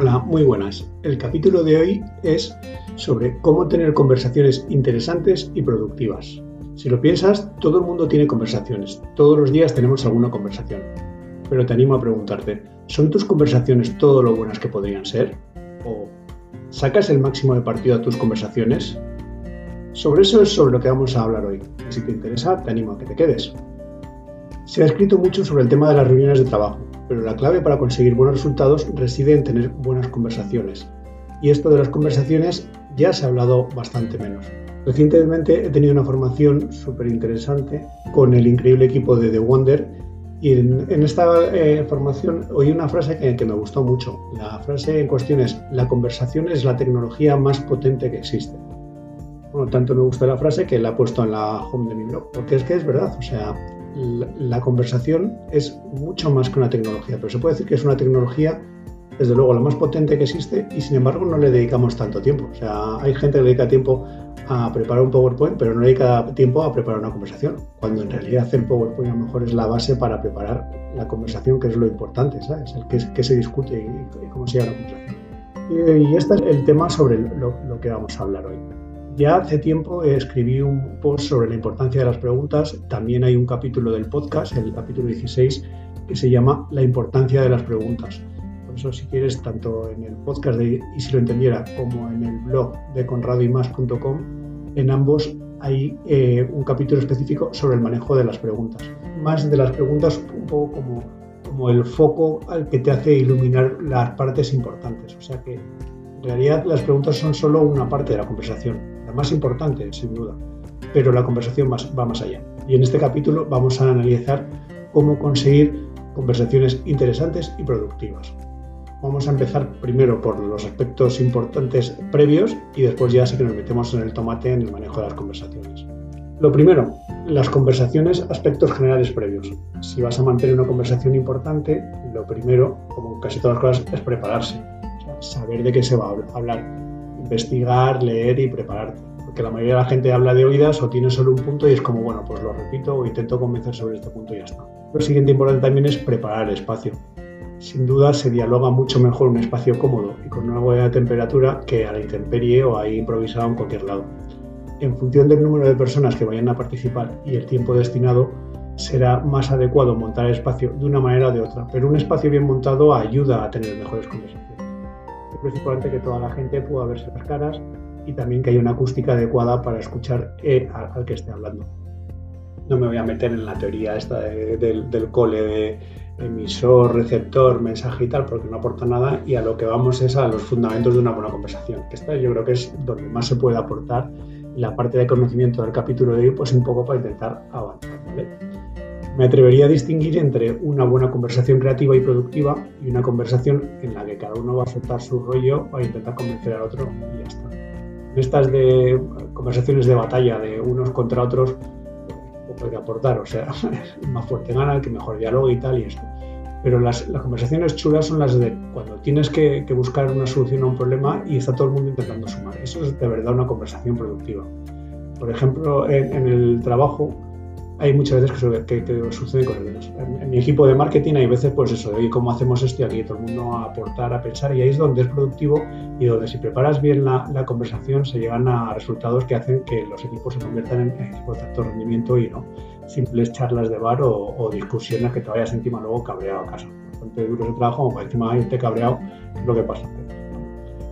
Hola, muy buenas. El capítulo de hoy es sobre cómo tener conversaciones interesantes y productivas. Si lo piensas, todo el mundo tiene conversaciones. Todos los días tenemos alguna conversación. Pero te animo a preguntarte, ¿son tus conversaciones todo lo buenas que podrían ser? ¿O sacas el máximo de partido a tus conversaciones? Sobre eso es sobre lo que vamos a hablar hoy. si te interesa, te animo a que te quedes. Se ha escrito mucho sobre el tema de las reuniones de trabajo pero la clave para conseguir buenos resultados reside en tener buenas conversaciones. Y esto de las conversaciones ya se ha hablado bastante menos. Recientemente he tenido una formación súper interesante con el increíble equipo de The Wonder y en, esta eh, formación oí una frase que, que, me gustó mucho. La frase en cuestión es, la conversación es la tecnología más potente que existe. Bueno, tanto me gustó la frase que la he puesto en la home de mi blog, porque es que es verdad, o sea, la, conversación es mucho más que una tecnología, pero se puede decir que es una tecnología, desde luego, la más potente que existe y sin embargo no le dedicamos tanto tiempo. O sea, hay gente que le dedica tiempo a preparar un PowerPoint, pero no le dedica tiempo a preparar una conversación, cuando en realidad hacer PowerPoint a lo mejor es la base para preparar la conversación, que es lo importante, ¿sabes? El que, se discute y, cómo se llama la conversación. Y, este es el tema sobre lo que vamos a hablar hoy. Ya hace tiempo escribí un post sobre la importancia de las preguntas. También hay un capítulo del podcast, el capítulo 16, que se llama La importancia de las preguntas. Por eso, si quieres, tanto en el podcast de Y si lo entendiera como en el blog de conradoymas.com, en ambos hay eh, un capítulo específico sobre el manejo de las preguntas. Más de las preguntas, un poco como, como el foco al que te hace iluminar las partes importantes. O sea que en realidad las preguntas son solo una parte de la conversación la más importante, sin duda, pero la conversación va más allá. Y en este capítulo vamos a analizar cómo conseguir conversaciones interesantes y productivas. Vamos a empezar primero por los aspectos importantes previos y después ya sí que nos metemos en el tomate en el manejo de las conversaciones. Lo primero, las conversaciones, aspectos generales previos. Si vas a mantener una conversación importante, lo primero, como casi todas las cosas, es prepararse. saber de qué se va a hablar investigar, leer y prepararte. Porque la mayoría de la gente habla de oídas o tiene solo un punto y es como, bueno, pues lo repito o intento convencer sobre este punto y ya está. Lo siguiente importante también es preparar el espacio. Sin duda se dialoga mucho mejor un espacio cómodo y con una buena temperatura que a la intemperie o ahí improvisado en cualquier lado. En función del número de personas que vayan a participar y el tiempo destinado, será más adecuado montar el espacio de una manera o de otra, pero un espacio bien montado ayuda a tener mejores conversaciones principalmente que toda la gente pueda verse las caras y también que haya una acústica adecuada para escuchar eh, al, que esté hablando. No me voy a meter en la teoría esta del, cole de emisor, receptor, mensaje y tal, porque no aporta nada y a lo que vamos es a los fundamentos de una buena conversación, esta yo creo que es donde más se puede aportar la parte de conocimiento del capítulo de hoy, pues un poco para intentar avanzar. Me atrevería a distinguir entre una buena conversación creativa y productiva y una conversación en la que cada uno va a soltar su rollo a intentar convencer al otro y ya está. En estas de conversaciones de batalla de unos contra otros, pues puede aportar, o sea, más fuerte gana, el que mejor diálogo y tal y esto. Pero las, conversaciones chulas son las de cuando tienes que, buscar una solución a un problema y está todo el mundo intentando sumar. Eso es de verdad una conversación productiva. Por ejemplo, en el trabajo, hay muchas veces que, que, sucede con el En, en, mi equipo de marketing hay veces, pues eso, de cómo hacemos esto y aquí todo el mundo a aportar, a pensar, y ahí es donde es productivo y donde si preparas bien la, la conversación se llegan a resultados que hacen que los equipos se conviertan en, equipos de alto rendimiento y no simples charlas de bar o, discusiones que te vayas encima luego cabreado a casa. Bastante duro ese trabajo, como para encima irte cabreado, es lo que pasa.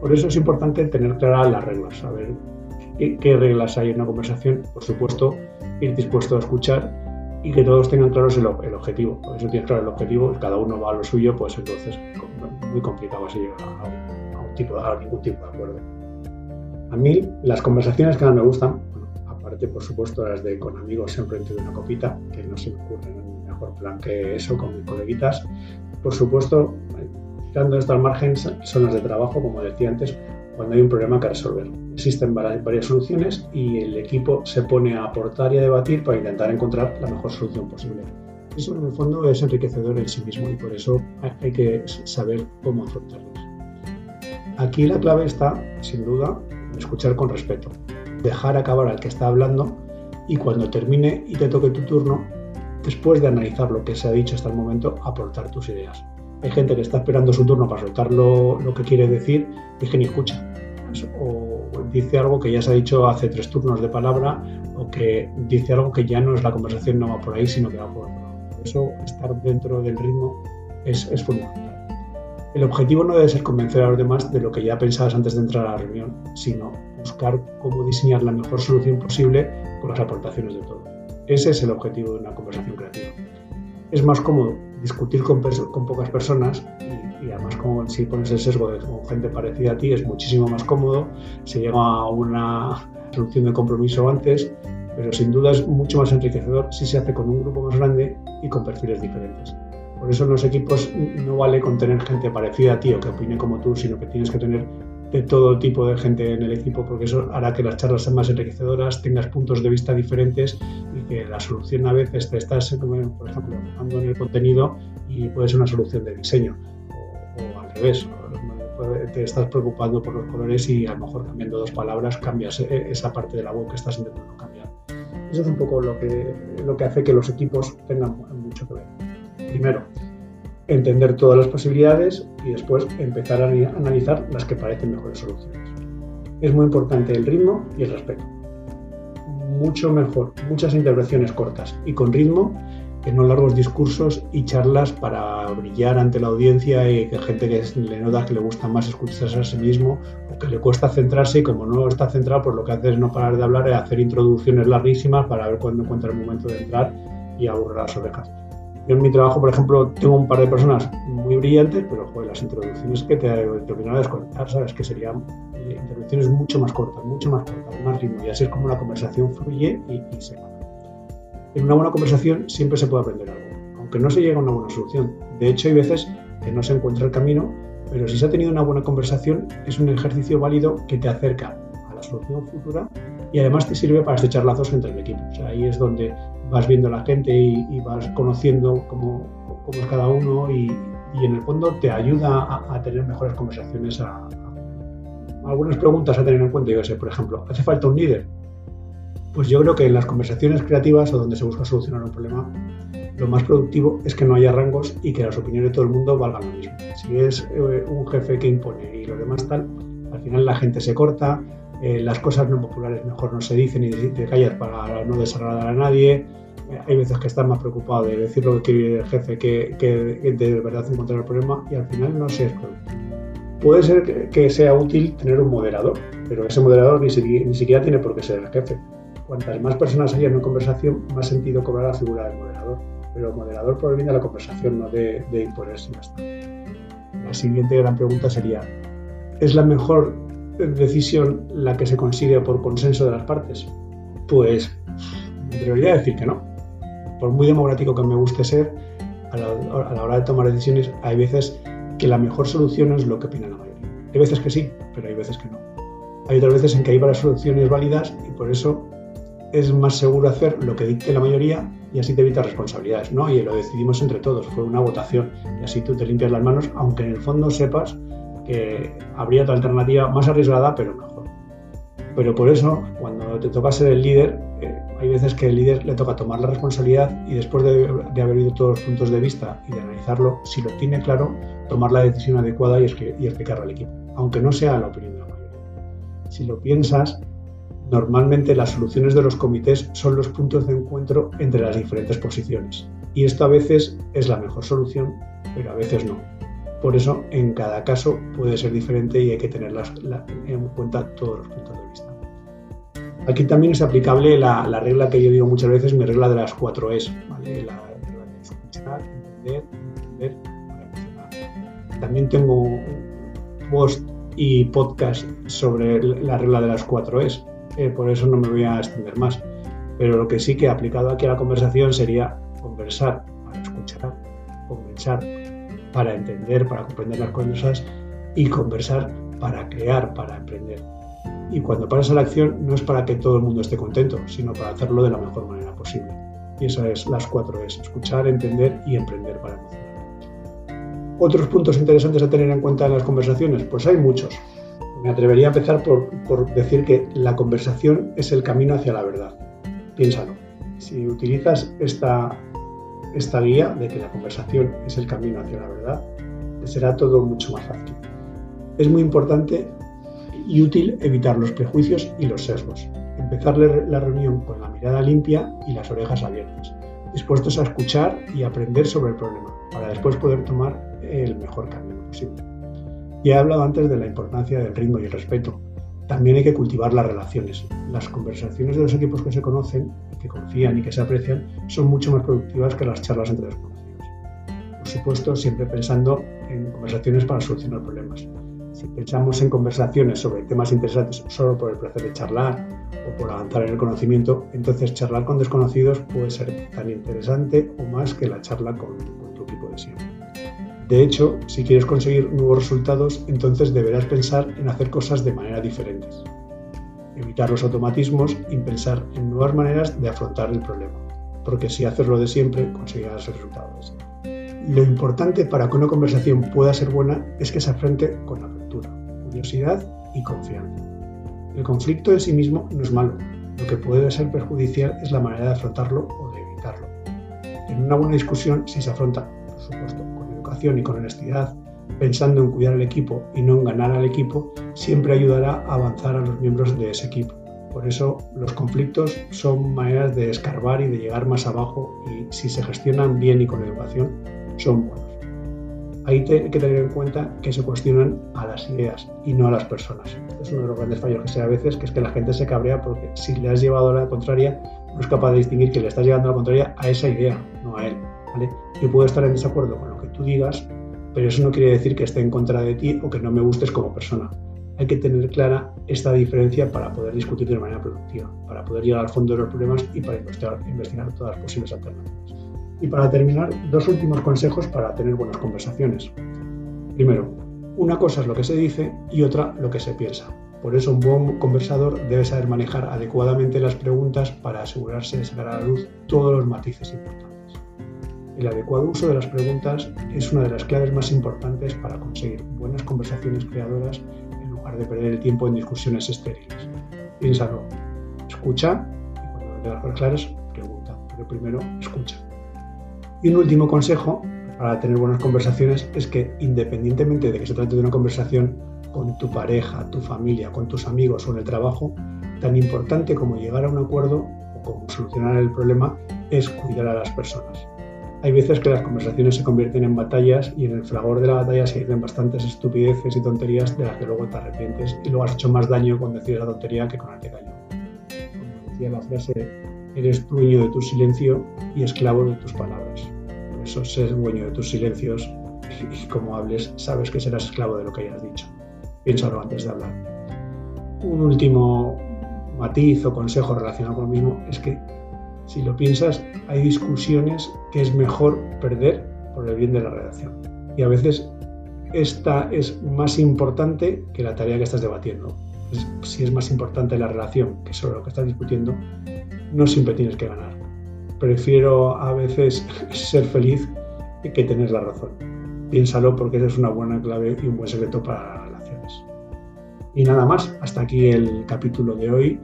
Por eso es importante tener claras las reglas, saber qué, reglas hay en una conversación, por supuesto, ir dispuesto a escuchar y que todos tengan claros el, objetivo. Por eso tienes claro el objetivo, cada uno va a lo suyo, pues entonces muy complicado así llegar a, un tipo, a ningún tipo de acuerdo. A mí las conversaciones que más me gustan, aparte por supuesto las de con amigos siempre entre una copita, que no se me ocurre un mejor plan que eso con mis coleguitas, por supuesto, quitando esto al margen, son las de trabajo, como decía antes, cuando hay un problema que resolver. Existen varias soluciones y el equipo se pone a aportar y a debatir para intentar encontrar la mejor solución posible. Eso en el fondo es enriquecedor en sí mismo y por eso hay que saber cómo afrontarlo. Aquí la clave está, sin duda, en escuchar con respeto, dejar acabar al que está hablando y cuando termine y te toque tu turno, después de analizar lo que se ha dicho hasta el momento, aportar tus ideas. Hay gente que está esperando su turno para soltar lo, que quiere decir y que ni escucha. O dice algo que ya se ha dicho hace tres turnos de palabra o que dice algo que ya no es la conversación, no va por ahí, sino que va por otro lado. Por eso estar dentro del ritmo es, es fundamental. El objetivo no debe ser convencer a los demás de lo que ya pensabas antes de entrar a la reunión, sino buscar cómo diseñar la mejor solución posible con las aportaciones de todos. Ese es el objetivo de una conversación creativa. Es más cómodo discutir con, con pocas personas y, además como si pones el sesgo de con gente parecida a ti es muchísimo más cómodo, se llega a una solución de compromiso antes, pero sin duda es mucho más enriquecedor si se hace con un grupo más grande y con perfiles diferentes. Por eso en los equipos no vale con tener gente parecida a ti o que opine como tú, sino que tienes que tener de todo tipo de gente en el equipo, porque eso hará que las charlas sean más enriquecedoras, tengas puntos de vista diferentes y que la solución a veces te estás, por ejemplo, enfocando en el contenido y puede ser una solución de diseño, o, al revés, te estás preocupando por los colores y a lo mejor cambiando dos palabras cambias e, esa parte de la web que estás intentando cambiar. Eso es un poco lo que, lo que hace que los equipos tengan mucho que ver. Primero, entender todas las posibilidades y después empezar a analizar las que parecen mejores soluciones. Es muy importante el ritmo y el respeto. Mucho mejor, muchas intervenciones cortas y con ritmo que no largos discursos y charlas para brillar ante la audiencia y que gente que le nota que le gusta más escucharse a sí mismo o que le cuesta centrarse y como no está centrado, pues lo que hace es no parar de hablar y hacer introducciones larguísimas para ver cuándo encuentra el momento de entrar y aburrir las orejas. Yo en mi trabajo, por ejemplo, tengo un par de personas muy brillantes, pero joder, las introducciones que te terminan a desconectar, ¿sabes? Que serían eh, intervenciones mucho más cortas, mucho más cortas, más ritmo. Y así es como la conversación fluye y, se va. En una buena conversación siempre se puede aprender algo, aunque no se llegue a una buena solución. De hecho, hay veces que no se encuentra el camino, pero si se ha tenido una buena conversación, es un ejercicio válido que te acerca a la solución futura y además te sirve para estrechar lazos entre el equipo. O sea, ahí es donde vas viendo a la gente y, vas conociendo cómo, cómo, es cada uno y, y, en el fondo te ayuda a, tener mejores conversaciones. A, algunas preguntas a tener en cuenta, yo sé, por ejemplo, ¿hace falta un líder? Pues yo creo que en las conversaciones creativas o donde se busca solucionar un problema, lo más productivo es que no haya rangos y que las opiniones de todo el mundo valgan lo mismo. Si es eh, un jefe que impone y los demás tal, al final la gente se corta, eh, las cosas no populares mejor no se dicen y te callas para no desagradar a nadie. Eh, hay veces que estás más preocupado de decir lo que quiere el jefe que, que, de verdad encontrar el problema y al final no se es Puede ser que, sea útil tener un moderador, pero ese moderador ni, ni siquiera tiene por qué ser el jefe. Cuantas más personas haya en una conversación, más sentido cobra la figura del moderador. Pero el moderador proviene de la conversación, no de, de imponerse La siguiente gran pregunta sería, ¿es la mejor decisión la que se consigue por consenso de las partes? Pues me atrevería a decir que no. Por muy democrático que me guste ser, a la, hora de tomar decisiones hay veces que la mejor solución es lo que opina la mayoría. Hay veces que sí, pero hay veces que no. Hay otras veces en que hay varias soluciones válidas y por eso es más seguro hacer lo que dicte la mayoría y así te evitas responsabilidades, ¿no? Y lo decidimos entre todos, fue una votación y así tú te limpias las manos, aunque en el fondo sepas que habría otra alternativa más arriesgada, pero mejor. Pero por eso, cuando te toca ser el líder, eh, hay veces que el líder le toca tomar la responsabilidad y después de, haber oído todos los puntos de vista y de analizarlo, si lo tiene claro, tomar la decisión adecuada y, explicarla al equipo, aunque no sea la opinión de la mayoría. Si lo piensas, normalmente las soluciones de los comités son los puntos de encuentro entre las diferentes posiciones. Y esto a veces es la mejor solución, pero a veces no. Por eso, en cada caso puede ser diferente y hay que tener en cuenta todos los puntos de vista. Aquí también es aplicable la, regla que yo digo muchas veces, mi regla de las cuatro es, ¿vale? La de escuchar, entender, entender, También tengo un post y podcast sobre la regla de las cuatro es, eh, por eso no me voy a extender más. Pero lo que sí que he aplicado aquí a la conversación sería conversar para escuchar, conversar para entender, para comprender las cosas y conversar para crear, para emprender. Y cuando pasas a la acción no es para que todo el mundo esté contento, sino para hacerlo de la mejor manera posible. Y esas es las cuatro es, escuchar, entender y emprender para emocionar. Otros puntos interesantes a tener en cuenta en las conversaciones, pues hay muchos. Me atrevería a empezar por, por decir que la conversación es el camino hacia la verdad. Piénsalo. Si utilizas esta esta guía de que la conversación es el camino hacia la verdad, será todo mucho más fácil. Es muy importante y útil evitar los prejuicios y los sesgos. Empezar la reunión con la mirada limpia y las orejas abiertas, dispuestos a escuchar y aprender sobre el problema, para después poder tomar el mejor camino posible. Ya he hablado antes de la importancia del ritmo y el respeto. También hay que cultivar las relaciones. Las conversaciones de los equipos que se conocen, que confían y que se aprecian son mucho más productivas que las charlas entre desconocidos. Por supuesto, siempre pensando en conversaciones para solucionar problemas. Si pensamos en conversaciones sobre temas interesantes solo por el placer de charlar o por avanzar en el conocimiento, entonces charlar con desconocidos puede ser tan interesante o más que la charla con, tu equipo de siempre. De hecho, si quieres conseguir nuevos resultados, entonces deberás pensar en hacer cosas de manera diferentes. Evitar los automatismos y pensar en nuevas maneras de afrontar el problema, porque si haces lo de siempre, conseguirás el resultado de siempre. Lo importante para que una conversación pueda ser buena es que se afronte con apertura, curiosidad y confianza. El conflicto en sí mismo no es malo, lo que puede ser perjudicial es la manera de afrontarlo o de evitarlo. En una buena discusión, si se afronta, por supuesto, con educación y con honestidad, pensando en cuidar al equipo y no en ganar al equipo, siempre ayudará a avanzar a los miembros de ese equipo. Por eso los conflictos son maneras de escarbar y de llegar más abajo y si se gestionan bien y con educación, son buenos. Hay que tener en cuenta que se cuestionan a las ideas y no a las personas. Es uno de los grandes fallos que se a veces, que es que la gente se cabrea porque si le has llevado a la contraria, no es capaz de distinguir que le estás llevando a la contraria a esa idea, no a él. Yo puedo estar en desacuerdo con lo que tú digas, pero eso no quiere decir que esté en contra de ti o que no me gustes como persona. Hay que tener clara esta diferencia para poder discutir de manera productiva, para poder llegar al fondo de los problemas y para investigar, todas las posibles alternativas. Y para terminar, dos últimos consejos para tener buenas conversaciones. Primero, una cosa es lo que se dice y otra lo que se piensa. Por eso un buen conversador debe saber manejar adecuadamente las preguntas para asegurarse de sacar a la luz todos los matices importantes. El adecuado uso de las preguntas es una de las claves más importantes para conseguir buenas conversaciones creadoras en lugar de perder el tiempo en discusiones estériles. Piénsalo, escucha y cuando tengas cosas claras, pregunta, pero primero escucha. Y un último consejo para tener buenas conversaciones es que independientemente de que se trate de una conversación con tu pareja, tu familia, con tus amigos o en el trabajo, tan importante como llegar a un acuerdo o como solucionar el problema es cuidar a las personas. Hay veces que las conversaciones se convierten en batallas y en el fragor de la batalla se dicen bastantes estupideces y tonterías de las que luego te arrepientes y luego has hecho más daño con decir la tontería que con te cañón. Como decía la frase, eres dueño de tu silencio y esclavo de tus palabras. Por eso ser dueño de tus silencios y como hables, sabes que serás esclavo de lo que hayas dicho. Piénsalo antes de hablar. Un último matiz o consejo relacionado con lo mismo es que si lo piensas, hay discusiones que es mejor perder por el bien de la redacción. Y a veces esta es más importante que la tarea que estás debatiendo. si es más importante la relación que sobre lo que estás discutiendo, no siempre tienes que ganar. Prefiero a veces ser feliz que tener la razón. Piénsalo porque es una buena clave y un buen secreto para las relaciones. Y nada más, hasta aquí el capítulo de hoy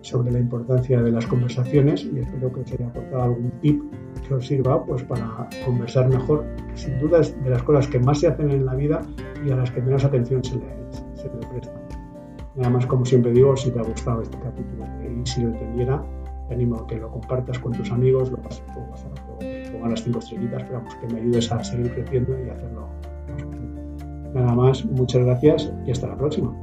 sobre la importancia de las conversaciones y espero que os haya aportado algún tip que os sirva pues, para conversar mejor. Sin duda es de las cosas que más se hacen en la vida y a las que menos atención se le, se le presta. Nada más, como siempre digo, si te ha gustado este capítulo y si lo entendiera, te animo a que lo compartas con tus amigos, lo pases por WhatsApp, pongas las cinco estrellitas, pero que me ayudes a seguir creciendo y hacerlo Nada más, muchas gracias y hasta la próxima.